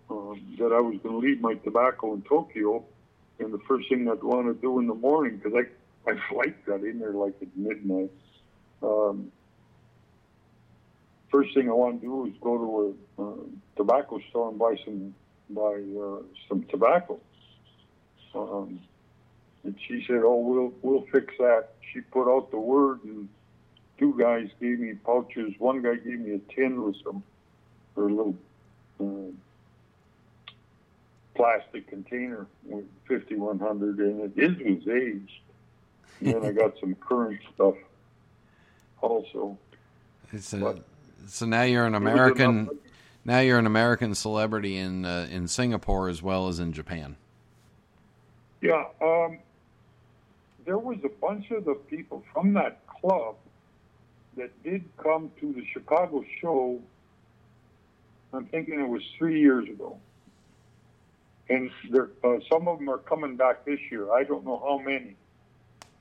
um, that I was going to leave my tobacco in Tokyo, and the first thing I'd want to do in the morning, because I my flight got in there like at midnight. Um, first thing I want to do is go to a uh, tobacco store and buy some buy uh, some tobacco. Um, and she said, "Oh, we'll we'll fix that." She put out the word, and two guys gave me pouches. One guy gave me a tin with some, or a little. Uh, plastic container with 5100 in it. His was aged. And then I got some current stuff also. It's a, What? So now you're an American. Now you're an American celebrity in uh, in Singapore as well as in Japan. Yeah, um, there was a bunch of the people from that club that did come to the Chicago show. I'm thinking it was three years ago. And there, uh, some of them are coming back this year. I don't know how many,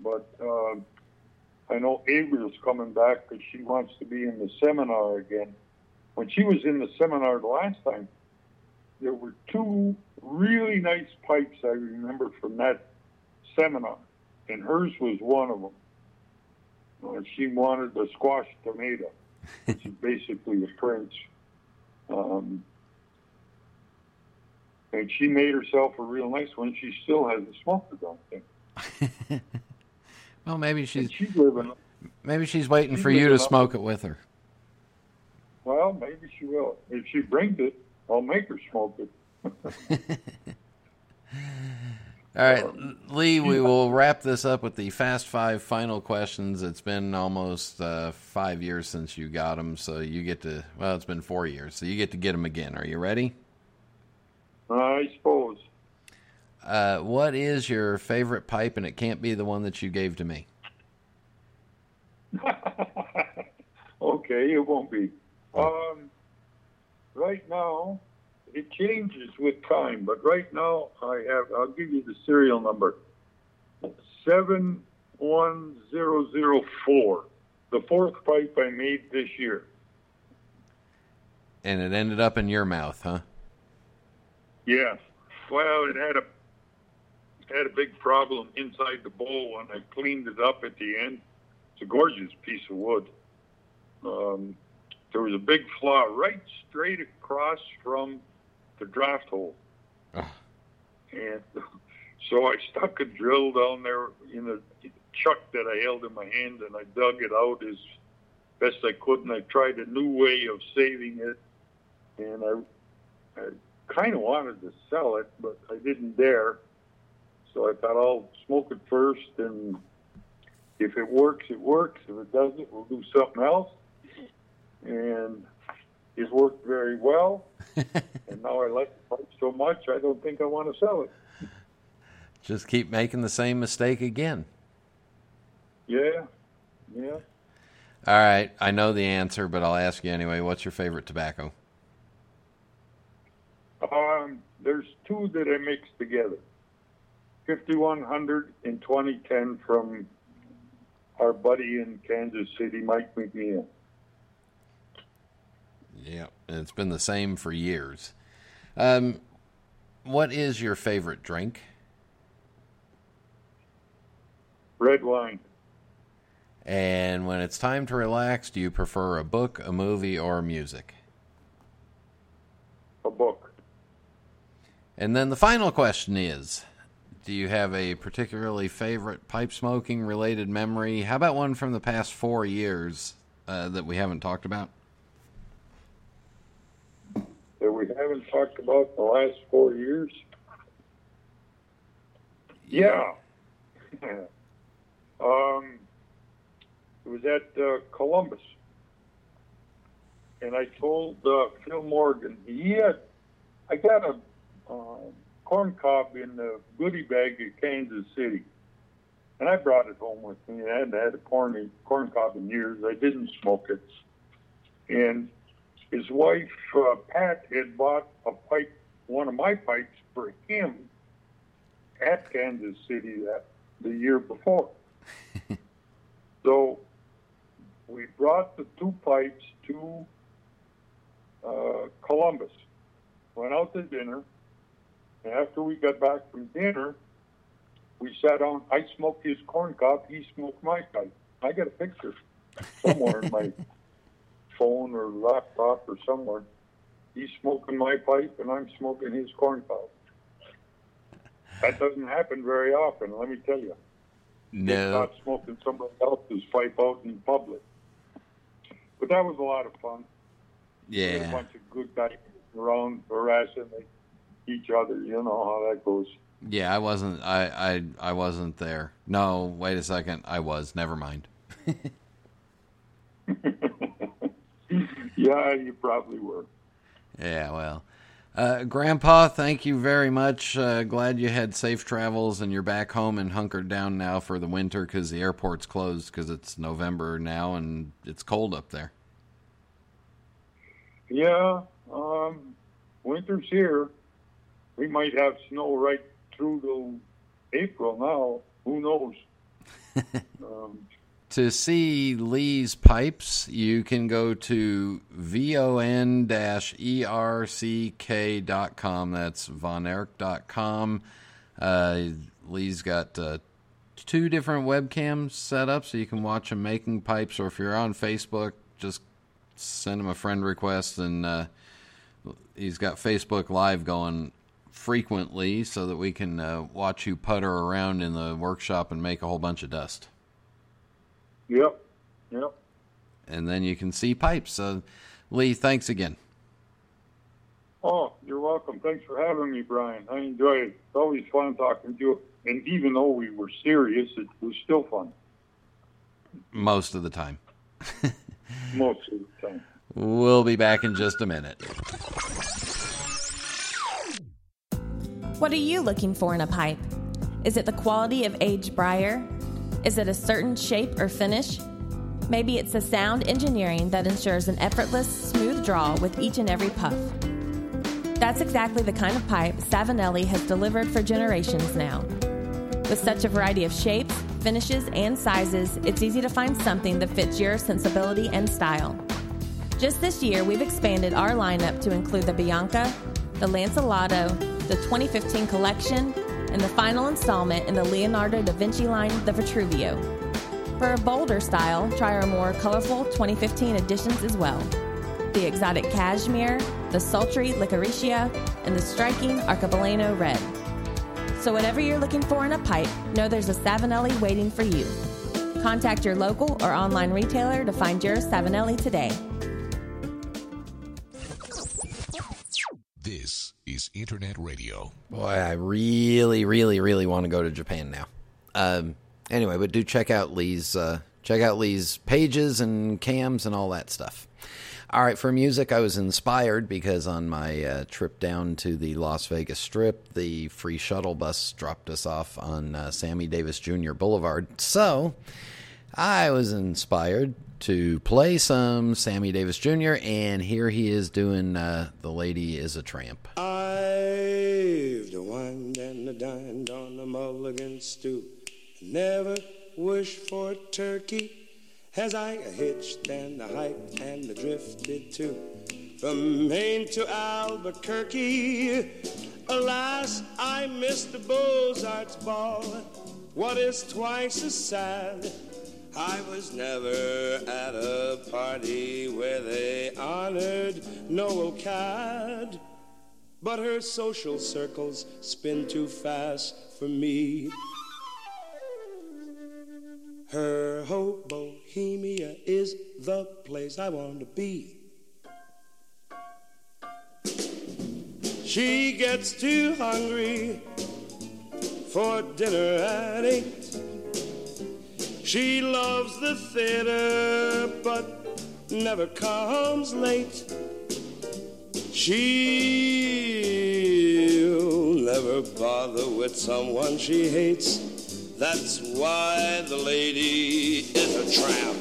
but uh, I know Avery's coming back because she wants to be in the seminar again. When she was in the seminar the last time, there were two really nice pipes I remember from that seminar, and hers was one of them. Uh, she wanted the squash tomato, which is basically a Prince. Um, and she made herself a real nice one. She still hasn't smoked the damn thing. Well, maybe she's she's living. maybe she's waiting she's for you to smoke it with her. Well, maybe she will. If she brings it, I'll make her smoke it. All right, Lee, we will wrap this up with the fast five final questions. It's been almost uh, five years since you got them, so you get to, well, it's been four years, so you get to get them again. Are you ready? I suppose uh, what is your favorite pipe? And it can't be the one that you gave to me. okay, it won't be. Oh. Um, right now, it changes with time, but right now I have, I'll give you the serial number 71004, the fourth pipe I made this year. And it ended up in your mouth, huh? Yeah. Well, it had a had a big problem inside the bowl, and I cleaned it up at the end. It's a gorgeous piece of wood. Um, there was a big flaw right straight across from the draft hole, Ah. and so I stuck a drill down there in a chuck that I held in my hand, and I dug it out as best I could, and I tried a new way of saving it, and I, I kind of wanted to sell it, but I didn't dare. So I thought I'll smoke it first, and if it works, it works. If it doesn't, we'll do something else. And it worked very well. and now I like the pipe so much, I don't think I want to sell it. Just keep making the same mistake again. Yeah, yeah. All right, I know the answer, but I'll ask you anyway. What's your favorite tobacco? Um, there's two that I mix together. 5100 in 2010 from our buddy in Kansas City, Mike McNeil. Yeah, and it's been the same for years. Um, what is your favorite drink? Red wine. And when it's time to relax, do you prefer a book, a movie, or music? A book. And then the final question is Do you have a particularly favorite pipe smoking related memory? How about one from the past four years uh, that we haven't talked about? that we haven't talked about in the last four years? Yeah. um, it was at uh, Columbus. And I told uh, Phil Morgan, he had, I got a uh, corn cob in the goodie bag at Kansas City. And I brought it home with me. I hadn't had a corn, corn cob in years. I didn't smoke it. And his wife uh, Pat had bought a pipe, one of my pipes for him at Kansas City that the year before. so we brought the two pipes to uh, Columbus. Went out to dinner. And after we got back from dinner, we sat on. I smoked his corn cob. He smoked my pipe. I got a picture somewhere in my phone or laptop or somewhere. He's smoking my pipe and I'm smoking his corn cob. That doesn't happen very often, let me tell you. No. Not smoking somebody else's pipe out in public. But that was a lot of fun. Had a Yeah. bunch of good guys around harassing each other. You know how that goes. Yeah, I wasn't I, I I wasn't there. No, wait a second. I was. Never mind. Yeah, you probably were. Yeah, well. Uh, Grandpa, thank you very much. Uh, glad you had safe travels and you're back home and hunkered down now for the winter because the airport's closed because it's November now and it's cold up there. Yeah, um, winter's here. We might have snow right through to April now. Who knows? um, To see Lee's pipes, you can go to von-erck.com. That's vonerk.com. Uh, Lee's got uh, two different webcams set up so you can watch him making pipes. Or if you're on Facebook, just send him a friend request. And uh, he's got Facebook Live going frequently so that we can uh, watch you putter around in the workshop and make a whole bunch of dust yep, yep. and then you can see pipes. So, Lee, thanks again. Oh, you're welcome. Thanks for having me, Brian. I enjoy it. It's always fun talking to you. And even though we were serious, it was still fun Most of the time. most of the time. We'll be back in just a minute. What are you looking for in a pipe? Is it the quality of aged briar? Is it a certain shape or finish? Maybe it's the sound engineering that ensures an effortless, smooth draw with each and every puff. That's exactly the kind of pipe Savinelli has delivered for generations now. With such a variety of shapes, finishes, and sizes, it's easy to find something that fits your sensibility and style. Just this year, we've expanded our lineup to include the Bianca, the Lancelotto, the 2015 collection, and the final installment in the Leonardo da Vinci line, the Vitruvio. For a bolder style, try our more colorful 2015 editions as well the exotic cashmere, the sultry licoricia, and the striking arcobaleno red. So, whatever you're looking for in a pipe, know there's a Savinelli waiting for you. Contact your local or online retailer to find your Savinelli today. Internet Radio. Boy, I really, really, really want to go to Japan now. Um, anyway, but do check out Lee's uh, check out Lee's pages and cams and all that stuff. All right, for music, I was inspired because on my uh, trip down to the Las Vegas Strip, the free shuttle bus dropped us off on uh, Sammy Davis Jr. Boulevard. So I was inspired to play some Sammy Davis Jr., and here he is doing uh, The Lady is a Tramp. I've wined and dined on the mulligan stew. Never wished for turkey as I hitched and I hiked and I drifted too. From Maine to Albuquerque, alas, I missed the Beaux-Arts ball. What is twice as sad? I was never at a party where they honored Noel Coward. But her social circles spin too fast for me. Her whole bohemia is the place I want to be. She gets too hungry for dinner at eight. She loves the theater but never comes late. She'll never bother with someone she hates. That's why the lady is a tramp.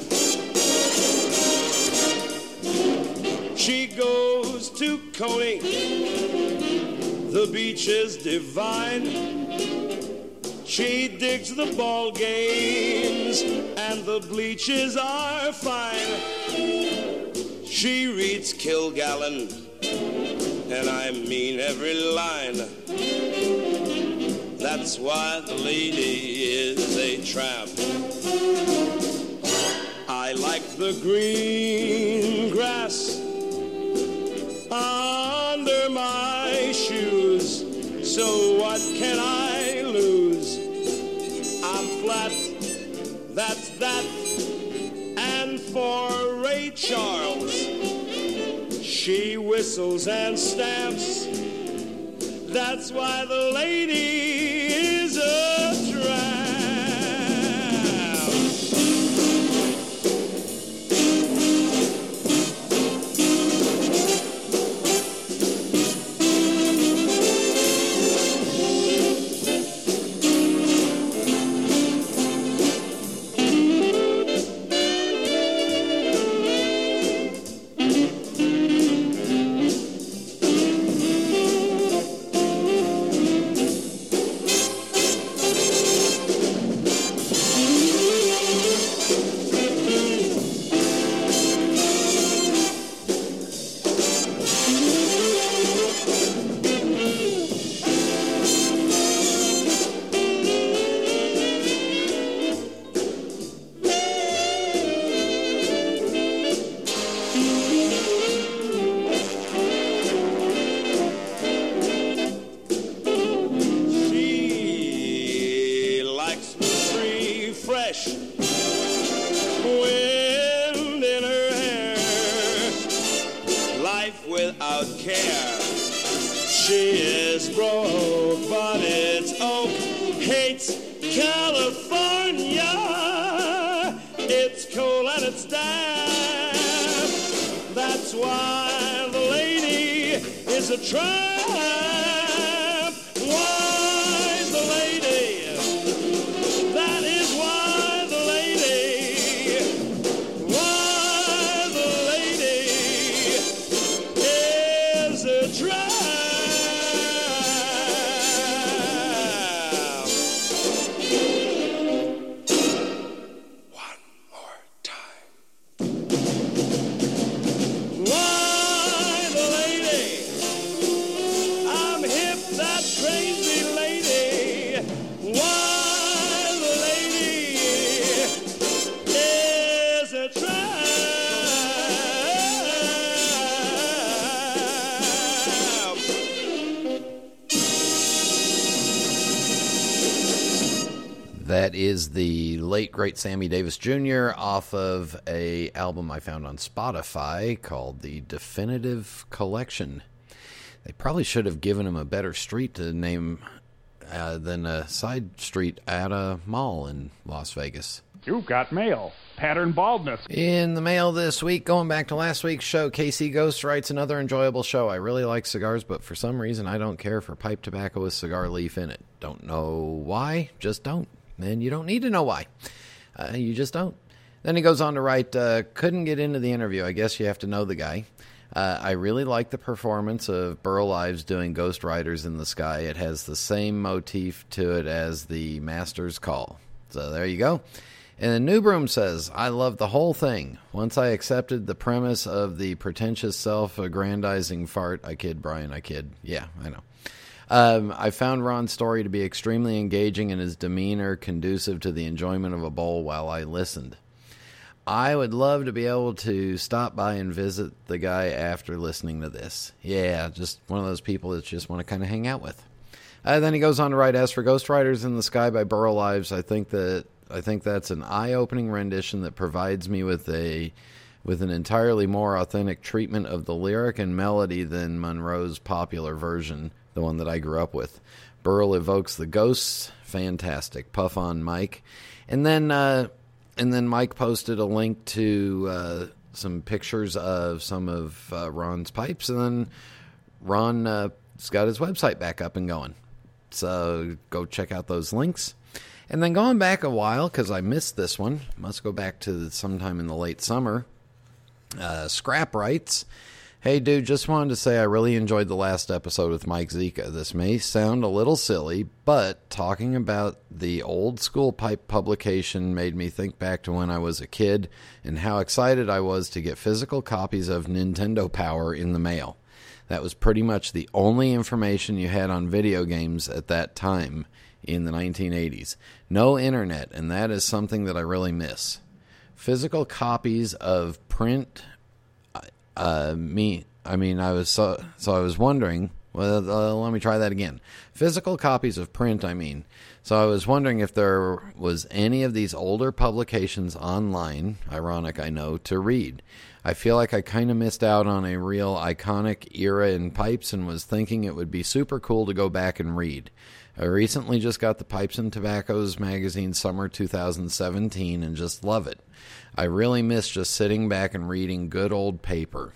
She goes to Coney. The beach is divine. She digs the ball games and the bleachers are fine. She reads Kilgallen, and I mean every line. That's why the lady is a tramp. I like the green Charles, she whistles and stamps. That's why the lady It's cold and it's damp. That's why the lady is a tramp. Is the late great Sammy Davis Jr. off of a album I found on Spotify called the Definitive Collection. They probably should have given him a better street to name uh, than a side street at a mall in Las Vegas. You've got mail. Pattern baldness. In the mail this week, going back to last week's show, Casey Ghost writes another enjoyable show. I really like cigars, but for some reason I don't care for pipe tobacco with cigar leaf in it. Don't know why, just don't and you don't need to know why. Uh, you just don't. Then he goes on to write, uh, couldn't get into the interview. I guess you have to know the guy. Uh, I really like the performance of Burl Ives doing Ghost Riders in the Sky. It has the same motif to it as the Master's Call. So there you go. And Newbroom says, I love the whole thing. Once I accepted the premise of the pretentious self aggrandizing fart, I kid, Brian, I kid. Yeah, I know. Um, I found Ron's story to be extremely engaging and his demeanor conducive to the enjoyment of a bowl while I listened. I would love to be able to stop by and visit the guy after listening to this. Yeah, just one of those people that just want to kind of hang out with. Uh, then he goes on to write, "As for Ghost Riders in the Sky by Burl Ives, I think that I think that's an eye-opening rendition that provides me with a with an entirely more authentic treatment of the lyric and melody than Monroe's popular version the one that I grew up with. Burl evokes the ghosts, fantastic. Puff on Mike, and then uh, and then Mike posted a link to uh, some pictures of some of uh, Ron's pipes, and then Ron has uh, got his website back up and going. So go check out those links. And then going back a while because I missed this one, must go back to sometime in the late summer. Uh, Scrap writes. Hey, dude, just wanted to say I really enjoyed the last episode with Mike Zika. This may sound a little silly, but talking about the old school pipe publication made me think back to when I was a kid and how excited I was to get physical copies of Nintendo Power in the mail. That was pretty much the only information you had on video games at that time in the 1980s. No internet, and that is something that I really miss. Physical copies of print uh, me. I mean, I was so so I was wondering. Well, uh, let me try that again. Physical copies of print. I mean, so I was wondering if there was any of these older publications online. Ironic, I know, to read. I feel like I kind of missed out on a real iconic era in pipes and was thinking it would be super cool to go back and read. I recently just got the Pipes and Tobaccos magazine summer 2017 and just love it. I really miss just sitting back and reading good old paper.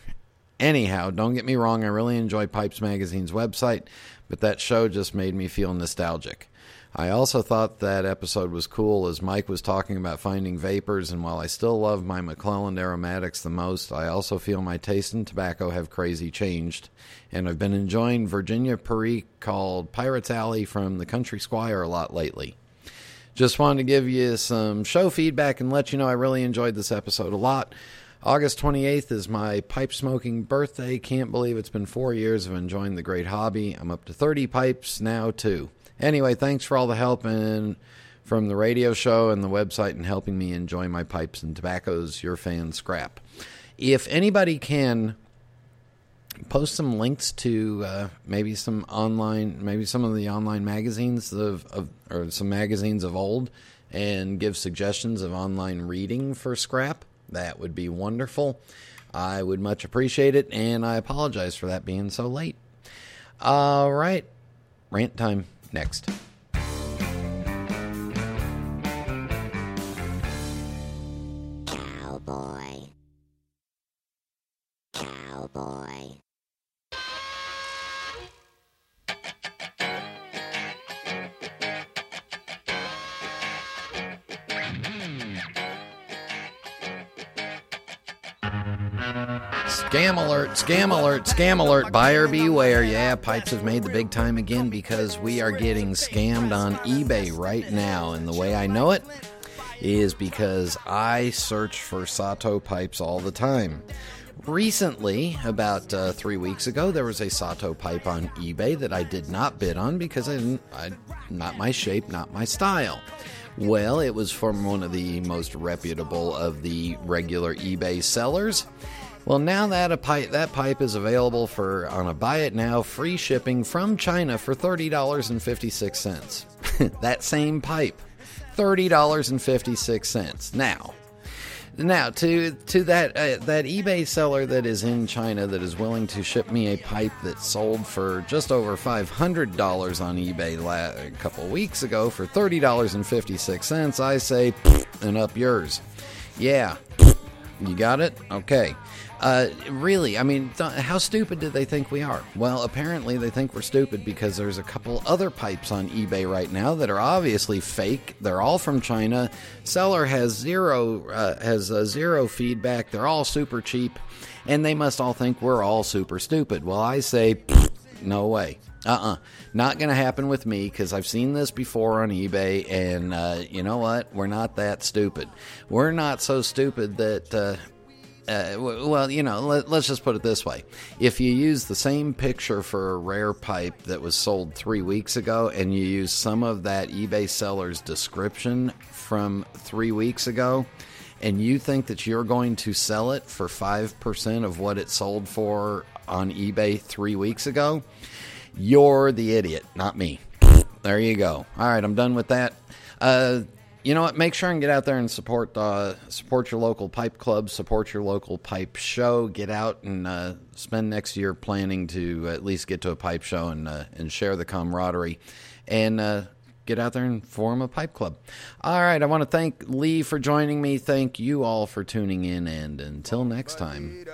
Anyhow, don't get me wrong, I really enjoy Pipes Magazine's website, but that show just made me feel nostalgic. I also thought that episode was cool as Mike was talking about finding VaPers, and while I still love my McClelland aromatics the most, I also feel my taste in tobacco have crazy changed. And I've been enjoying Virginia Perique called Pirates Alley from the Country Squire a lot lately. Just wanted to give you some show feedback and let you know I really enjoyed this episode a lot. August 28th is my pipe smoking birthday. Can't believe it's been four years of enjoying the great hobby. I'm up to 30 pipes now, too. Anyway, thanks for all the help and from the radio show and the website and helping me enjoy my pipes and tobaccos. Your fan, Scrap. If anybody can post some links to uh, maybe some online, maybe some of the online magazines of, of, or some magazines of old, and give suggestions of online reading for Scrap. That would be wonderful. I would much appreciate it, and I apologize for that being so late. All right, rant time next. Cowboy. Cowboy. Scam alert, scam alert, scam alert, buyer beware. Yeah, pipes have made the big time again because we are getting scammed on eBay right now. And the way I know it is because I search for Sato pipes all the time. Recently, about uh, three weeks ago, there was a Sato pipe on eBay that I did not bid on because I didn't, I, not my shape, not my style. Well, it was from one of the most reputable of the regular eBay sellers. Well, now that a pipe that pipe is available for on a buy it now free shipping from China for $30.56. that same pipe thirty dollars and fifty six cents. Now, now to to that uh, that eBay seller that is in China that is willing to ship me a pipe that sold for just over five hundred dollars on eBay la- a couple weeks ago for thirty dollars and fifty six cents, I say, and up yours. Yeah, you got it. Okay. Uh, really, I mean, th- how stupid do they think we are? Well, apparently they think we're stupid because there's a couple other pipes on eBay right now that are obviously fake. They're all from China. Seller has zero uh, has uh, zero feedback. They're all super cheap, and they must all think we're all super stupid. Well, I say, no way. Uh uh Not going to happen with me because I've seen this before on eBay, and uh, you know what? We're not that stupid. We're not so stupid that. Uh, uh, well, you know, let, us just put it this way. If you use the same picture for a rare pipe that was sold three weeks ago and you use some of that eBay seller's description from three weeks ago, and you think that you're going to sell it for 5% of what it sold for on eBay three weeks ago, you're the idiot, not me. There you go. All right, I'm done with that. Uh, you know what? Make sure and get out there and support uh, support your local pipe club, support your local pipe show. Get out and uh, spend next year planning to at least get to a pipe show and uh, and share the camaraderie, and uh, get out there and form a pipe club. All right, I want to thank Lee for joining me. Thank you all for tuning in, and until next time.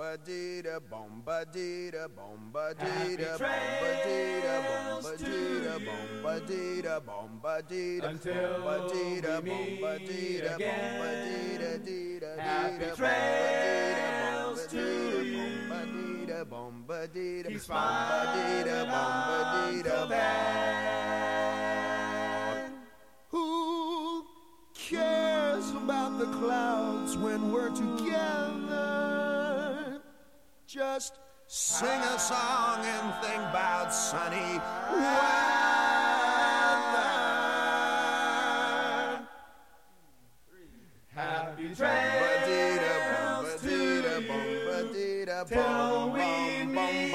Bombadita, bombadita, bombadita, bombadita, bombadita, bombadita, bombadita, Until bombadita, we meet bombadita, again. bombadita, dita, Happy dita, trails to you. Keep bombadita, smiling bombadita, until then. Who cares about the clouds when we're together? Just sing a song and think about sunny weather. Happy trails to you till we meet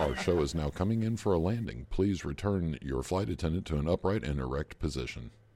Our show is now coming in for a landing. Please return your flight attendant to an upright and erect position.